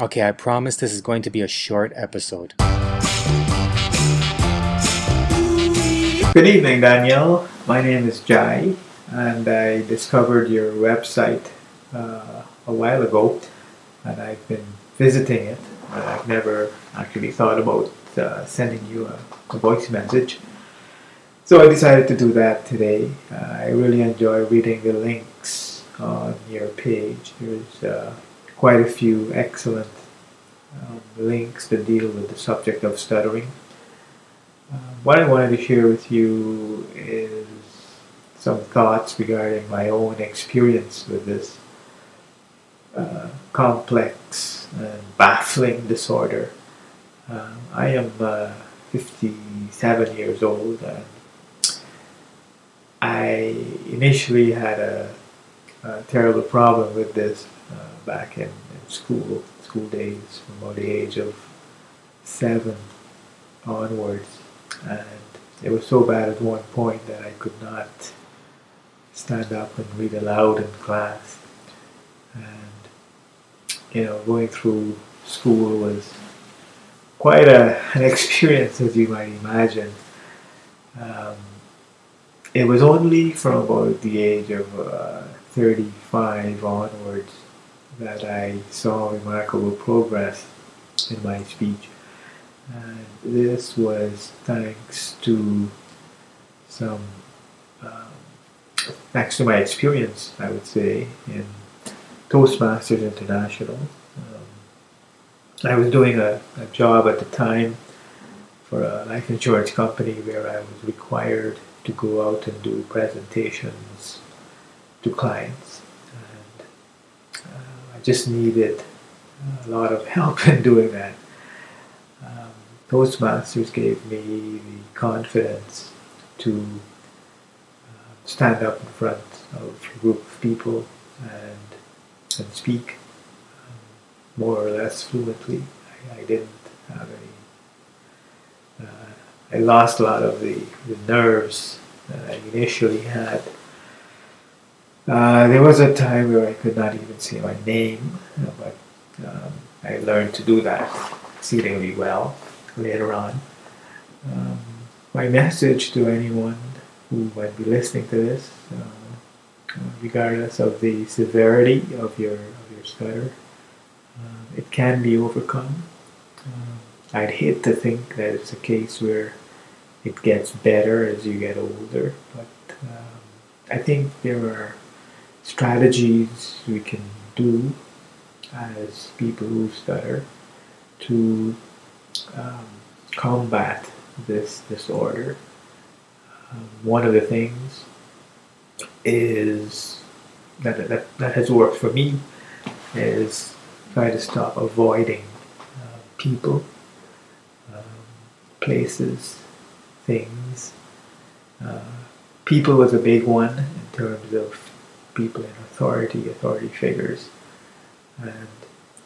Okay, I promise this is going to be a short episode. Good evening, Daniele. My name is Jai, and I discovered your website uh, a while ago, and I've been visiting it. But I've never actually thought about uh, sending you a, a, voice message. So I decided to do that today. Uh, I really enjoy reading the links on your page. There's uh, quite a few excellent um, links that deal with the subject of stuttering. Uh, what I wanted to share with you is some thoughts regarding my own experience with this uh, complex and baffling disorder. Um, I am uh, 57 years old and I initially had a, a terrible problem with this back in, in, school, school days, from about the age of seven onwards. And it was so bad at one point that I could not stand up and read aloud in class. And, you know, going through school was quite a, an experience, as you might imagine. Um, it was only from about the age of uh, 35 onwards that I saw remarkable progress in my speech. And this was thanks to some, um, thanks to my experience, I would say, in Toastmasters International. Um, I was doing a, a job at the time for a life insurance company where I was required to go out and do presentations to clients. I just needed a lot of help in doing that. Um, Toastmasters gave me the confidence to uh, stand up in front of a group of people and, and speak um, more or less fluently. I, I didn't have any. Uh, I lost a lot of the, the nerves that I initially had. Uh, there was a time where I could not even say my name, but um, I learned to do that exceedingly well later on. Um, my message to anyone who might be listening to this, uh, regardless of the severity of your of your stutter, uh, it can be overcome. Uh, I'd hate to think that it's a case where it gets better as you get older, but um, I think there are strategies we can do as people who stutter to um, combat this disorder. Um, one of the things is that, that, that has worked for me is try to stop avoiding uh, people, um, places, things. Uh, people was a big one in terms of people in authority, authority figures. And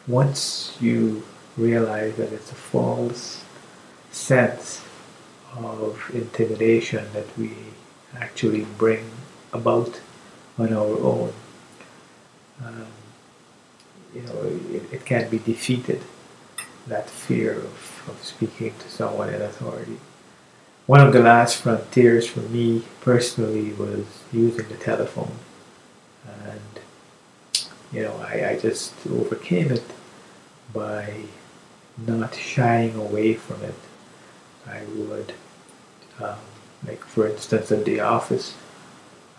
once you realize that it's a false sense of intimidation that we actually bring about on our own, um, you know, it, it can be defeated, that fear of, of speaking to someone in authority. One of the last frontiers for me personally was using the telephone. And, you know, I, I just overcame it by not shying away from it. I would, um, like for instance, at the office,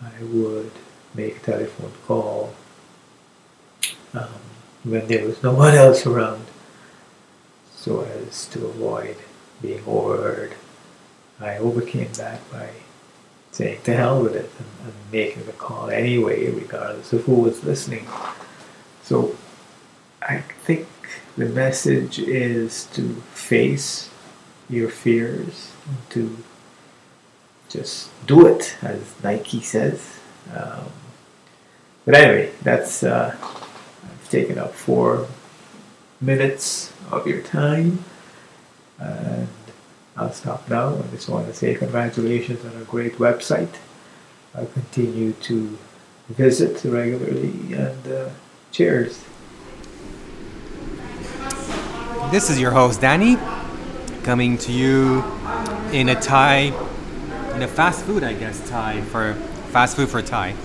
I would make a telephone call um, when there was no one else around so as to avoid being overheard. I overcame that by saying to hell with it and, and making the call anyway, regardless of who was listening. So I think the message is to face your fears, to just do it, as Nike says. Um, but anyway, that's uh, I've taken up four minutes of your time, and I'll stop now. I just want to say congratulations on a great website. I'll continue to visit regularly, and uh, cheers. This is your host, Danny, coming to you in a Thai, in a fast food, I guess, Thai, for fast food for Thai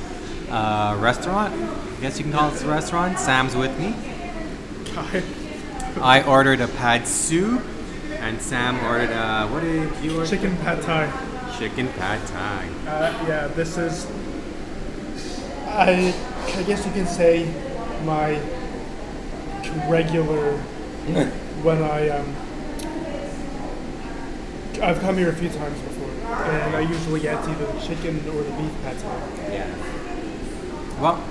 uh, restaurant. I guess you can call it a restaurant. Sam's with me. I ordered a pad soup, and Sam ordered a, what did you order? Chicken pad thai. Chicken pad Thai. Uh, yeah, this is. I, I guess you can say my regular when I um. I've come here a few times before, and I usually get either the chicken or the beef pad thai. Yeah. Well,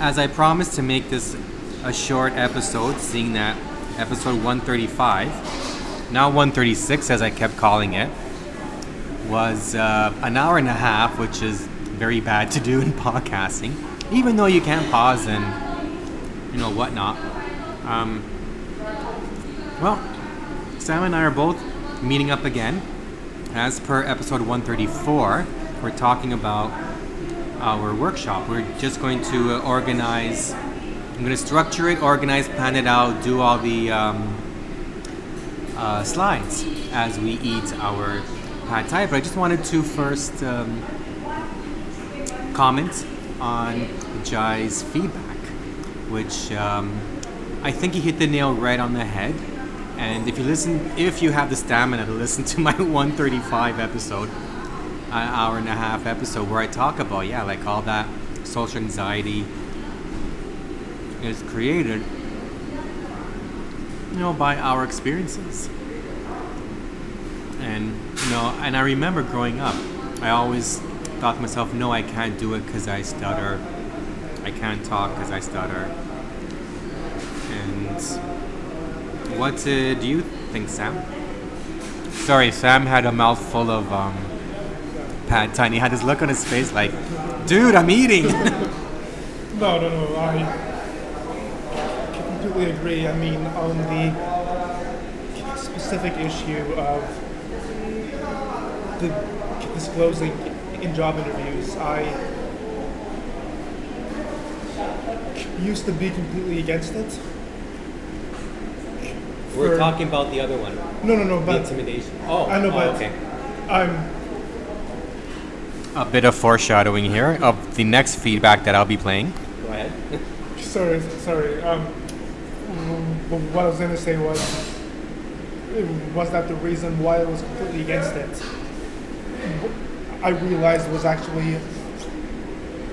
as I promised to make this a short episode, seeing that episode 135, now 136 as I kept calling it, was uh, an hour and a half, which is very bad to do in podcasting, even though you can pause and, you know, whatnot. Um, well, Sam and I are both meeting up again. As per episode 134, we're talking about our workshop. We're just going to uh, organize, I'm going to structure it, organize, plan it out, do all the um, uh, slides as we eat our pad thai. But I just wanted to first um, comment on Jai's feedback, which um, I think he hit the nail right on the head. And if you listen, if you have the stamina to listen to my 135 episode, an hour and a half episode where I talk about yeah, like all that social anxiety is created, you know, by our experiences. And you know, and I remember growing up, I always thought to myself, no, I can't do it because I stutter. I can't talk because I stutter. And what uh, do you think, Sam? Sorry, Sam had a mouthful of um, pad thai. He had this look on his face like, dude, I'm eating. No, no, no. I completely agree. I mean, on the specific issue of the disclosing in job interviews, I used to be completely against it. We're For- talking about the other one, No, no, no. the But intimidation. Oh, I know, oh, but okay. I'm A bit of foreshadowing here of the next feedback that I'll be playing. Go ahead. sorry. Sorry. Um, w- what I was gonna say was was that the reason why I was completely against it. I realized was actually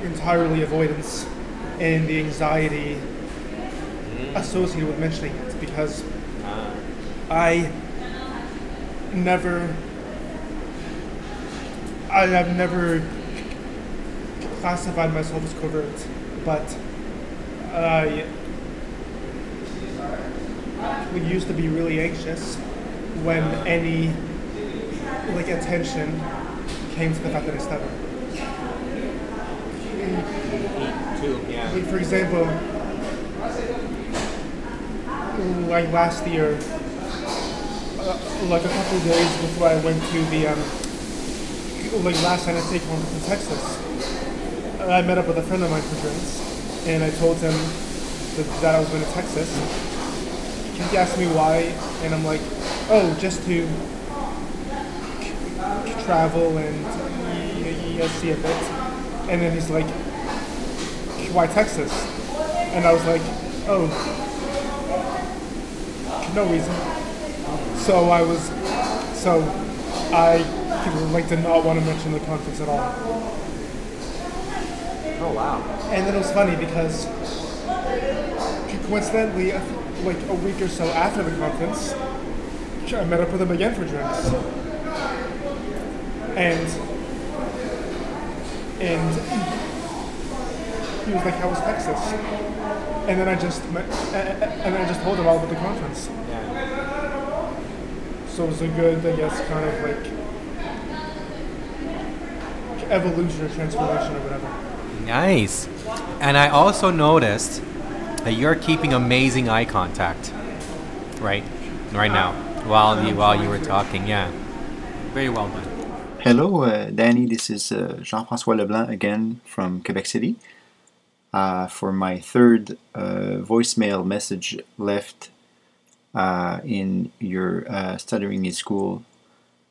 entirely avoidance and the anxiety mm. associated with mentioning it because ah. I never I have never classified myself as covert, but I we used to be really anxious when any like attention came to the fact that I stutter. Yeah. Like for example, like last year, uh, like a couple days before I went to the um, like last time NSA conference in Texas, I met up with a friend of mine for drinks, and I told him that, that I was going to Texas. He asked me why, and I'm like, oh, just to travel and see a bit. And then he's like, why Texas? And I was like, oh, no reason. So I was, so I like did not want to mention the conference at all. Oh wow. And then it was funny because coincidentally, I think, like a week or so after the conference, I met up with him again for drinks. And and he was like, "How was Texas?" And then I just met, and then I just told him all about the conference. Yeah. So it was a good, I guess, kind of like evolution or transformation or whatever. Nice. And I also noticed that you're keeping amazing eye contact. Right? Right now. While you while you were talking, yeah. Very well done. Hello, uh, Danny. This is uh, Jean-François Leblanc again from Quebec City. Uh, for my third uh, voicemail message left uh, in your uh, Stuttering Is Cool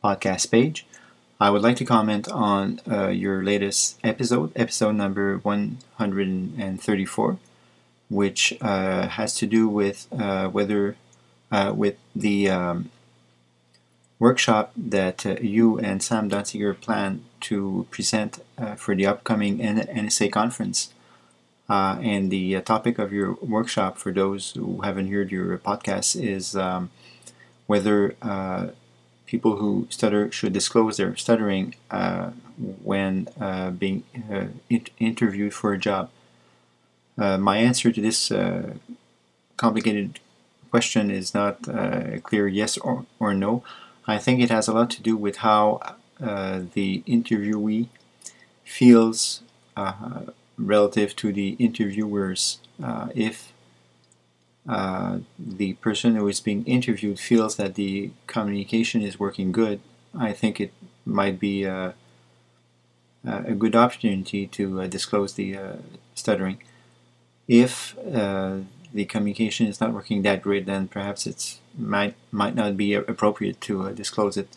podcast page. I would like to comment on uh, your latest episode, episode number 134, which uh, has to do with uh, whether uh, with the um, workshop that uh, you and Sam Danziger plan to present uh, for the upcoming NSA conference. And the topic of your workshop, for those who haven't heard your podcast, is um, whether people who stutter should disclose their stuttering uh, when uh, being uh, in- interviewed for a job. My answer to this complicated question is not a clear yes or, or no. I think it has a lot to do with how the interviewee feels relative to the interviewers uh, if uh, the person who is being interviewed feels that the communication is working good, I think it might be a, good opportunity to uh, disclose the uh, stuttering. If uh, the communication is not working that great, then perhaps it might might not be appropriate to uh, disclose it.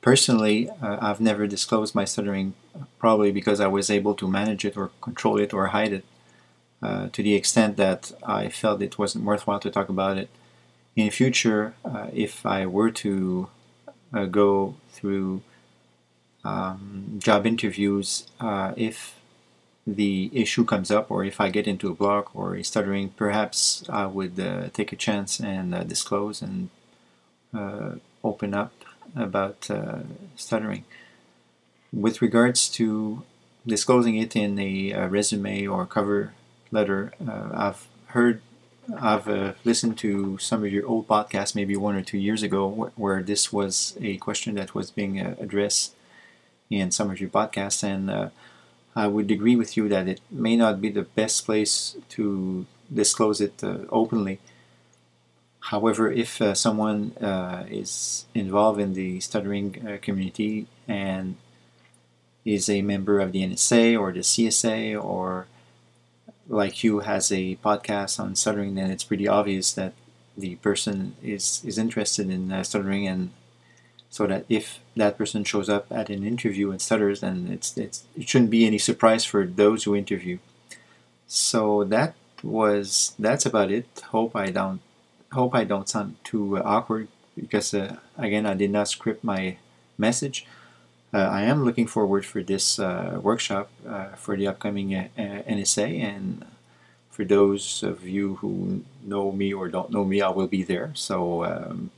Personally, I've never disclosed my stuttering probably because I was able to manage it or control it or hide it uh, to the extent that I felt it wasn't worthwhile to talk about it. In the future, uh, if I were to uh, go through um, job interviews, uh, if the issue comes up or if I get into a block or a stuttering, perhaps I would uh, take a chance and uh, disclose and open up about stuttering. With regards to disclosing it in a, a resume or cover letter, uh, I've heard, I've uh, listened to some of your old podcasts, maybe one or two years ago, wh- where this was a question that was being uh, addressed in some of your podcasts, and uh, I would agree with you that it may not be the best place to disclose it uh, openly. However, if uh, someone is involved in the stuttering community and is a member of the NSA or the CSA or like you has a podcast on stuttering, then it's pretty obvious that the person is is interested in uh, stuttering, and so that if that person shows up at an interview and stutters, then it's it's it shouldn't be any surprise for those who interview. So that was that's about it. Hope I don't hope I don't sound too uh, awkward because uh, again I did not script my message. Uh, I am looking forward for this uh, workshop uh, for the upcoming NSA, and for those of you who know me or don't know me, I will be there. So um,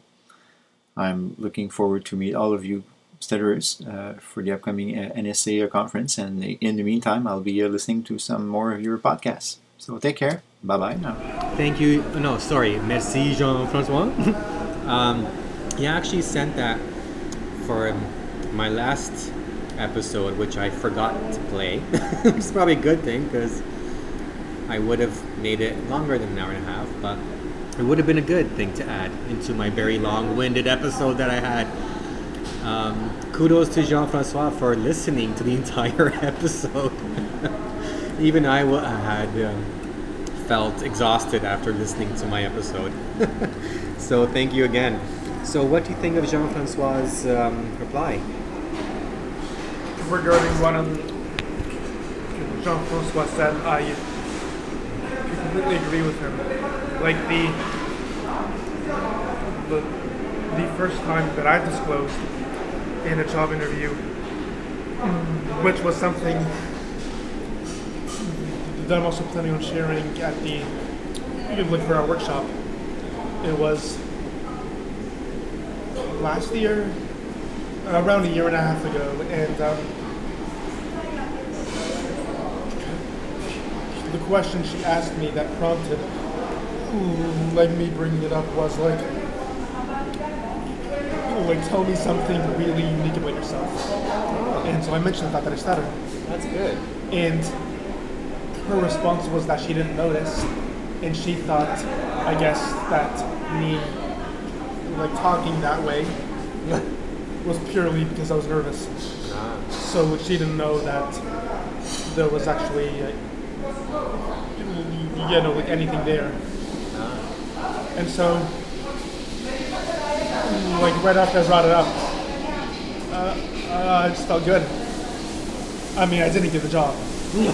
I'm looking forward to meet all of you stutterers uh, for the upcoming uh, NSA conference. And in the meantime, I'll be uh, listening to some more of your podcasts. So take care. Bye bye now. Thank you. No, sorry. Merci, Jean Francois. um, he actually sent that for. My last episode, which I forgot to play, is probably a good thing because I would have made it longer than an hour and a half, but it would have been a good thing to add into my very long winded episode that I had. Um, kudos to Jean Francois for listening to the entire episode. Even I had um, felt exhausted after listening to my episode. so, thank you again. So, what do you think of Jean Francois' um, reply? regarding what um, Jean Francois said, I completely agree with him. Like the, the the first time that I disclosed in a job interview, which was something that I'm also planning on sharing at the like for our workshop. It was last year, around a year and a half ago, and um, the question she asked me that prompted like me bringing it up was like, like tell me something really unique about yourself. And so I mentioned the fact that I stutter. That's good. And her response was that she didn't notice, and she thought, I guess, that me like talking that way was purely because I was nervous. Ah. So she didn't know that there was actually, uh, you know, like anything there. And so like right after I brought it up, uh, uh, I just felt good. I mean, I didn't get the job, Yeah,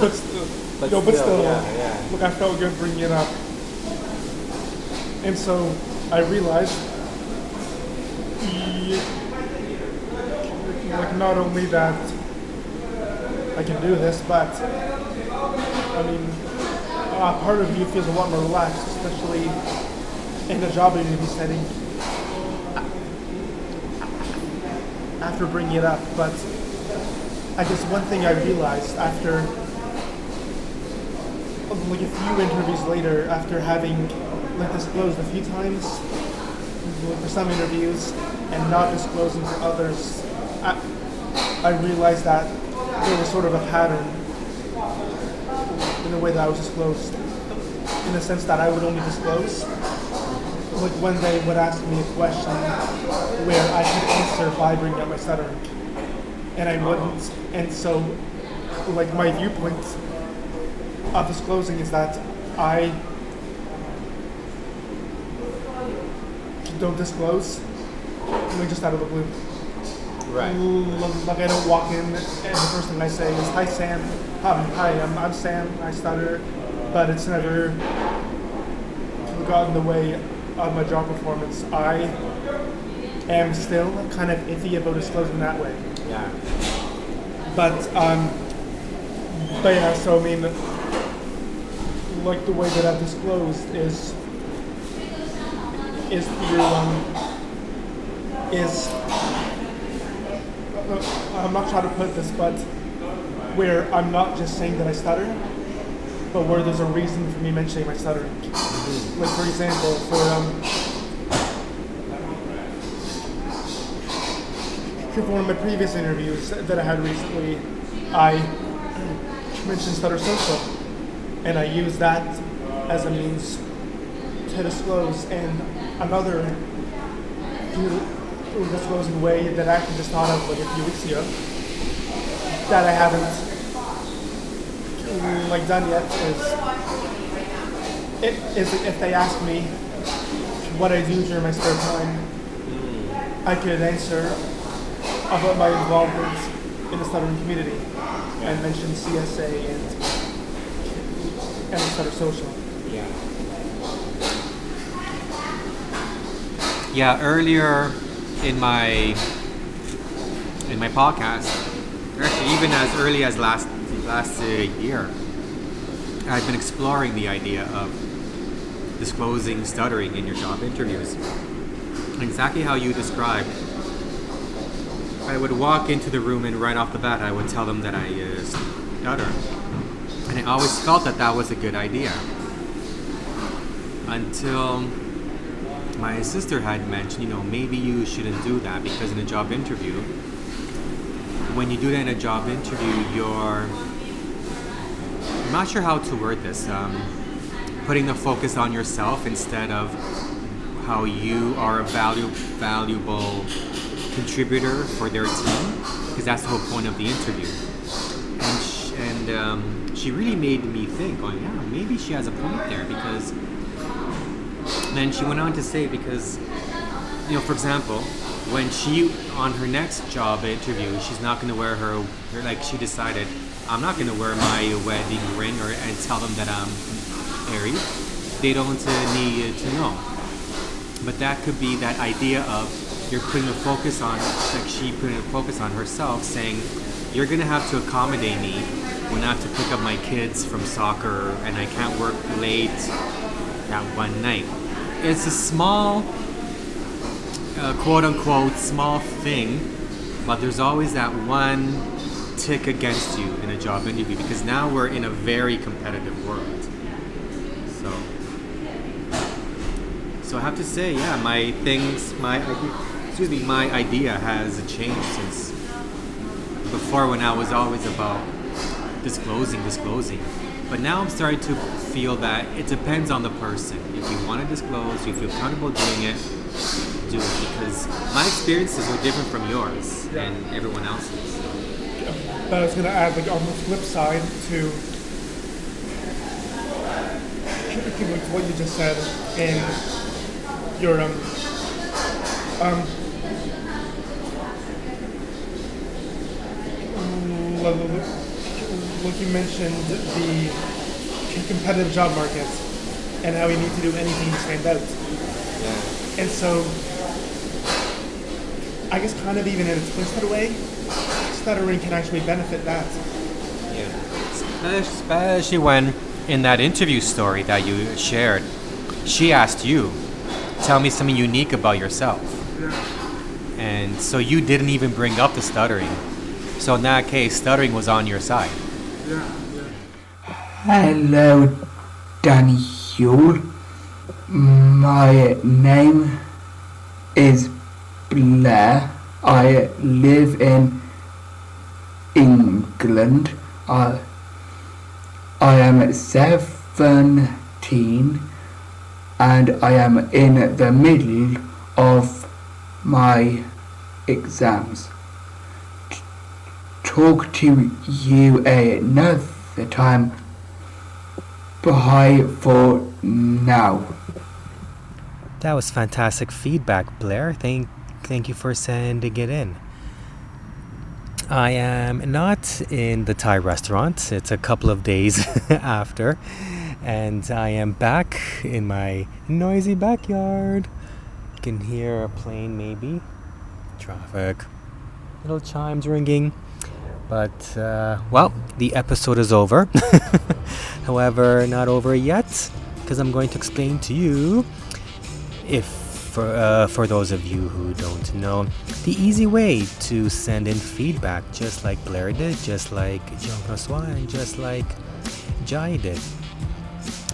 but still, But no, but still, still, yeah, yeah. look, I felt good bringing it up, and so I realized, like, not only that I can do this, but I mean, uh, part of you feels a lot more relaxed, especially in a job interview setting. After bringing it up, but I guess one thing I realized after like a few interviews later, after having like disclosed a few times for some interviews and not disclosing for others, I, I realized that there was sort of a pattern in the way that I was disclosed, in the sense that I would only disclose like when they would ask me a question where I could answer by bringing up my stuttering, and I wouldn't. And so, like my viewpoint of disclosing is that I don't disclose, like just out of the blue. Right. Like I don't walk in and the first thing I say is, "Hi Sam, um, hi, I'm, I'm Sam. I stutter," but it's never got in the way of my job performance. I am still kind of iffy about disclosing that way. Yeah. But um, but yeah, so I mean, like the way that I've disclosed is is through um, is I'm not trying to put this, but where I'm not just saying that I stutter, but where there's a reason for me mentioning my stuttering. Like for example, for um, for one of my previous interviews that I had recently, I mentioned Stutter Social, and I used that as a means to disclose. And another few- disclosing way that I actually just thought of like a few weeks ago that I haven't like done yet is it is if they ask me what I do during my spare time, I could answer about my involvement in the stuttering community and mention CSA and and the Stutter Social. Yeah. Yeah, earlier in my in my podcast, actually even as early as last last uh, year, I've been exploring the idea of disclosing stuttering in your job interviews. Exactly how you described. I would walk into the room and right off the bat, I would tell them that I uh, stutter, and I always felt that that was a good idea until my sister had mentioned, you know, maybe you shouldn't do that because in a job interview, when you do that in a job interview, you're I'm not sure how to word this. Um, putting the focus on yourself instead of how you are a valu- valuable contributor for their team, because that's the whole point of the interview. And, sh- and um, she really made me think, oh yeah, maybe she has a point there because then she went on to say because you know for example when she on her next job interview she's not going to wear her like she decided i'm not to wear my wedding ring or and tell them that i'm married. They don't uh, need to know. But that could be that idea of you're putting a focus on like she putting a focus on herself saying you're to have to accommodate me when i have to pick up my kids from soccer and i can't work late that one night. It's a small, uh, quote unquote, small thing, but there's always that one tick against you in a job interview because now we're in a very competitive world. So, so I have to say, yeah, my things, my excuse me, my idea has changed since before when I was always about disclosing, disclosing. But now I'm starting to feel that it depends on the person. If you want to disclose, you feel comfortable doing it, do it. Because my experiences are different from yours and everyone else's. But I was gonna add like on the flip side to to what you just said in your um Um, like you mentioned, the competitive job market and how we need to do anything to stand out. Yeah. And so, I guess kind of even in a twisted way, stuttering can actually benefit that. Yeah. Especially when in that interview story that you shared, she asked you, tell me something unique about yourself. Yeah. And so you didn't even bring up the stuttering. So in that case, stuttering was on your side. Yeah. Hello, Daniel. My name is Blair. I live in England. I, I am 17 and I am in the middle of my exams. Talk to you another time. Bye for now. That was fantastic feedback, Blair. Thank, thank you for sending it in. I am not in the Thai restaurant. It's a couple of days after, and I am back in my noisy backyard. You can hear a plane, maybe, traffic, little chimes ringing. But, uh, well, the episode is over. However, not over yet, because I'm going to explain to you if for uh, for those of you who don't know, the easy way to send in feedback, just like Blair did, just like Jean Francois, and just like Jai did.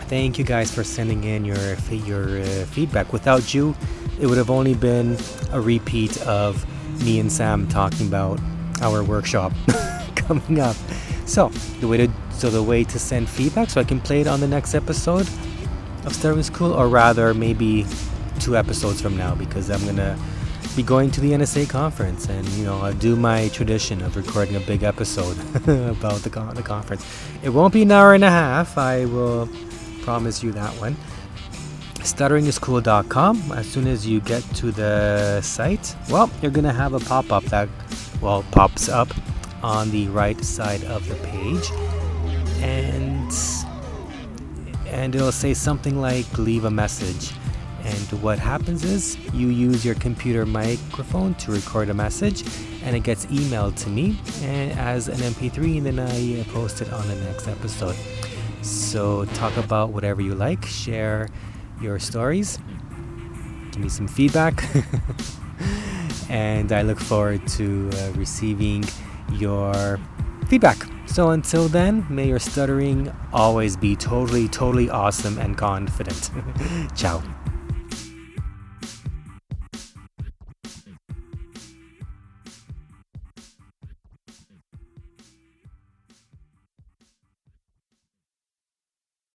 Thank you guys for sending in your your uh, feedback. Without you, it would have only been a repeat of me and Sam talking about our workshop coming up. So the way to so the way to send feedback, so I can play it on the next episode of Stuttering School, or rather maybe two episodes from now, because I'm gonna be going to the NSA conference, and you know I'll do my tradition of recording a big episode about the con- the conference. It won't be an hour and a half. I will promise you that one. Stutteringiscool.com. As soon as you get to the site, well, you're gonna have a pop-up that well pops up on the right side of the page, and and it'll say something like leave a message. And what happens is you use your computer microphone to record a message, and it gets emailed to me as an MP3, and then I post it on the next episode. So talk about whatever you like, share your stories, give me some feedback, and I look forward to uh, receiving your feedback. So until then, may your stuttering always be totally, totally awesome and confident. Ciao.